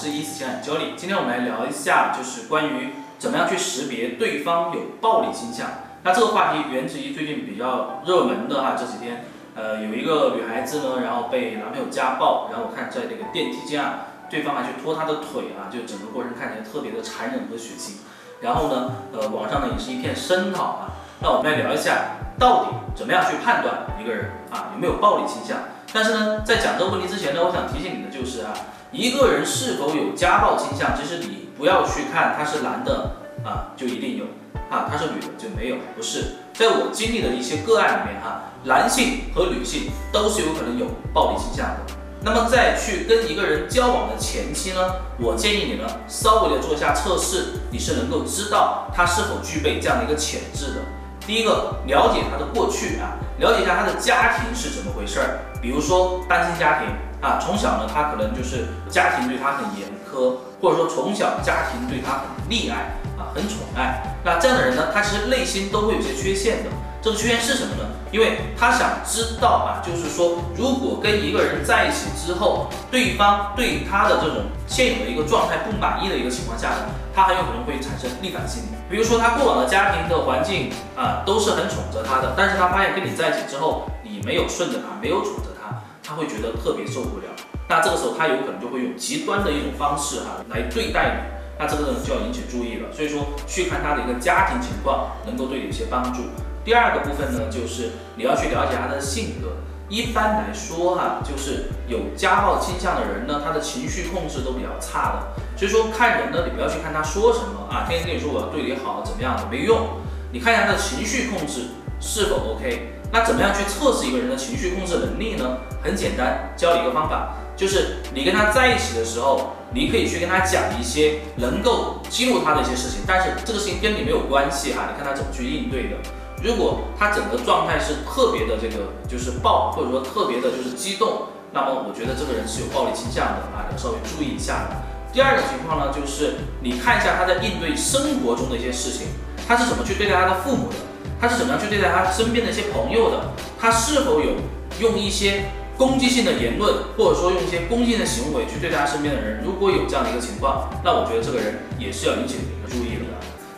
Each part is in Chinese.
是一次情感教练。今天我们来聊一下，就是关于怎么样去识别对方有暴力倾向。那这个话题源自于最近比较热门的哈，这几天，呃，有一个女孩子呢，然后被男朋友家暴，然后我看在那个电梯间啊，对方还去拖她的腿啊，就整个过程看起来特别的残忍和血腥。然后呢，呃，网上呢也是一片声讨啊。那我们来聊一下，到底怎么样去判断一个人啊有没有暴力倾向？但是呢，在讲这个问题之前呢，我想提醒你的就是啊，一个人是否有家暴倾向，其实你不要去看他是男的啊就一定有啊，他是女的就没有，不是。在我经历的一些个案里面哈，男性和女性都是有可能有暴力倾向的。那么在去跟一个人交往的前期呢，我建议你呢稍微的做一下测试，你是能够知道他是否具备这样的一个潜质的。第一个，了解他的过去啊，了解一下他的家庭是怎么回事儿。比如说单亲家庭啊，从小呢他可能就是家庭对他很严苛，或者说从小家庭对他很溺爱啊，很宠爱。那这样的人呢，他其实内心都会有些缺陷的。这个缺陷是什么呢？因为他想知道啊，就是说，如果跟一个人在一起之后，对方对他的这种现有的一个状态不满意的一个情况下呢，他很有可能会产生逆反心理。比如说他过往的家庭的环境啊，都是很宠着他的，但是他发现跟你在一起之后，你没有顺着他，没有宠着他，他会觉得特别受不了。那这个时候他有可能就会用极端的一种方式哈来对待你，那这个呢就要引起注意了。所以说去看他的一个家庭情况，能够对你有些帮助。第二个部分呢，就是你要去了解他的性格。一般来说哈，就是有家暴倾向的人呢，他的情绪控制都比较差的。所以说看人呢，你不要去看他说什么啊，天天跟你说我要对你好怎么样的没用。你看一下他的情绪控制是否 OK。那怎么样去测试一个人的情绪控制能力呢？很简单，教你一个方法，就是你跟他在一起的时候，你可以去跟他讲一些能够激怒他的一些事情，但是这个事情跟你没有关系哈，你看他怎么去应对的。如果他整个状态是特别的这个就是暴，或者说特别的就是激动，那么我觉得这个人是有暴力倾向的啊，要稍微注意一下的。第二种情况呢，就是你看一下他在应对生活中的一些事情，他是怎么去对待他的父母的，他是怎么样去对待他身边的一些朋友的，他是否有用一些攻击性的言论，或者说用一些攻击性的行为去对待他身边的人。如果有这样的一个情况，那我觉得这个人也是要引起你的注意的。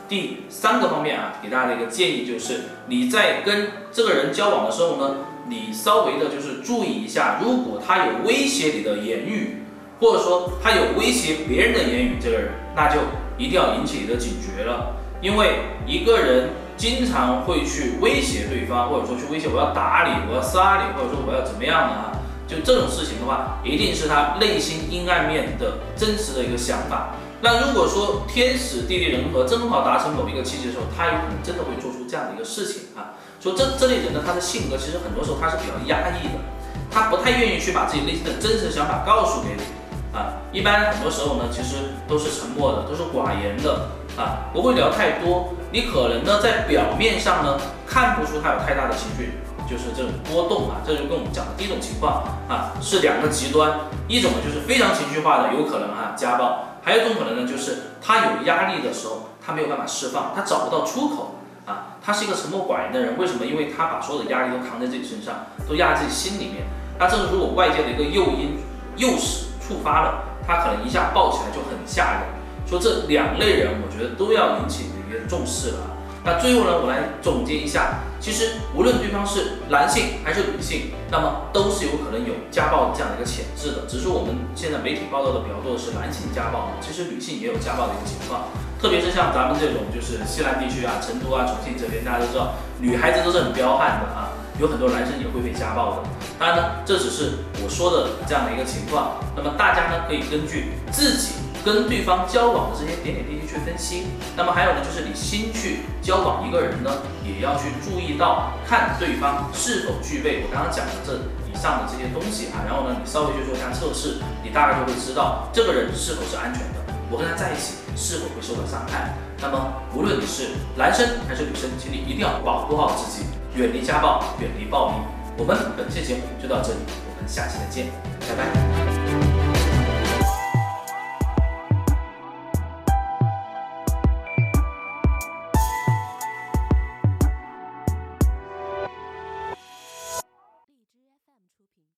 第三个方面啊，给大家的一个建议就是，你在跟这个人交往的时候呢，你稍微的就是注意一下，如果他有威胁你的言语，或者说他有威胁别人的言语，这个人那就一定要引起你的警觉了，因为一个人经常会去威胁对方，或者说去威胁我要打你，我要杀你，或者说我要怎么样的啊，就这种事情的话，一定是他内心阴暗面的真实的一个想法。那如果说天时地利人和正好达成某一个契机的时候，他有可能真的会做出这样的一个事情啊。说这这类人呢，他的性格其实很多时候他是比较压抑的，他不太愿意去把自己内心的真实想法告诉给你啊。一般很多时候呢，其实都是沉默的，都是寡言的啊，不会聊太多。你可能呢在表面上呢看不出他有太大的情绪，就是这种波动啊。这就跟我们讲的第一种情况啊，是两个极端，一种呢就是非常情绪化的，有可能啊家暴。还有一种可能呢，就是他有压力的时候，他没有办法释放，他找不到出口啊。他是一个沉默寡言的人，为什么？因为他把所有的压力都扛在自己身上，都压在自己心里面。那这个如果外界的一个诱因、诱使触发了，他可能一下爆起来就很吓人。说这两类人，我觉得都要引起你的一个重视了。那最后呢，我来总结一下，其实无论对方是男性还是女性，那么都是有可能有家暴这样的一个潜质的。只是我们现在媒体报道的比较多的是男性家暴，其实女性也有家暴的一个情况。特别是像咱们这种就是西南地区啊，成都啊、重庆这边，大家都知道，女孩子都是很彪悍的啊，有很多男生也会被家暴的。当然呢，这只是我说的这样的一个情况。那么大家呢，可以根据自己。跟对方交往的这些点点滴滴去分析，那么还有呢，就是你新去交往一个人呢，也要去注意到看对方是否具备我刚刚讲的这以上的这些东西啊，然后呢，你稍微去做一下测试，你大概就会知道这个人是否是安全的，我跟他在一起是否会受到伤害。那么无论你是男生还是女生，请你一定要保护好自己，远离家暴，远离暴力。我们本期节目就到这里，我们下期再见，拜拜。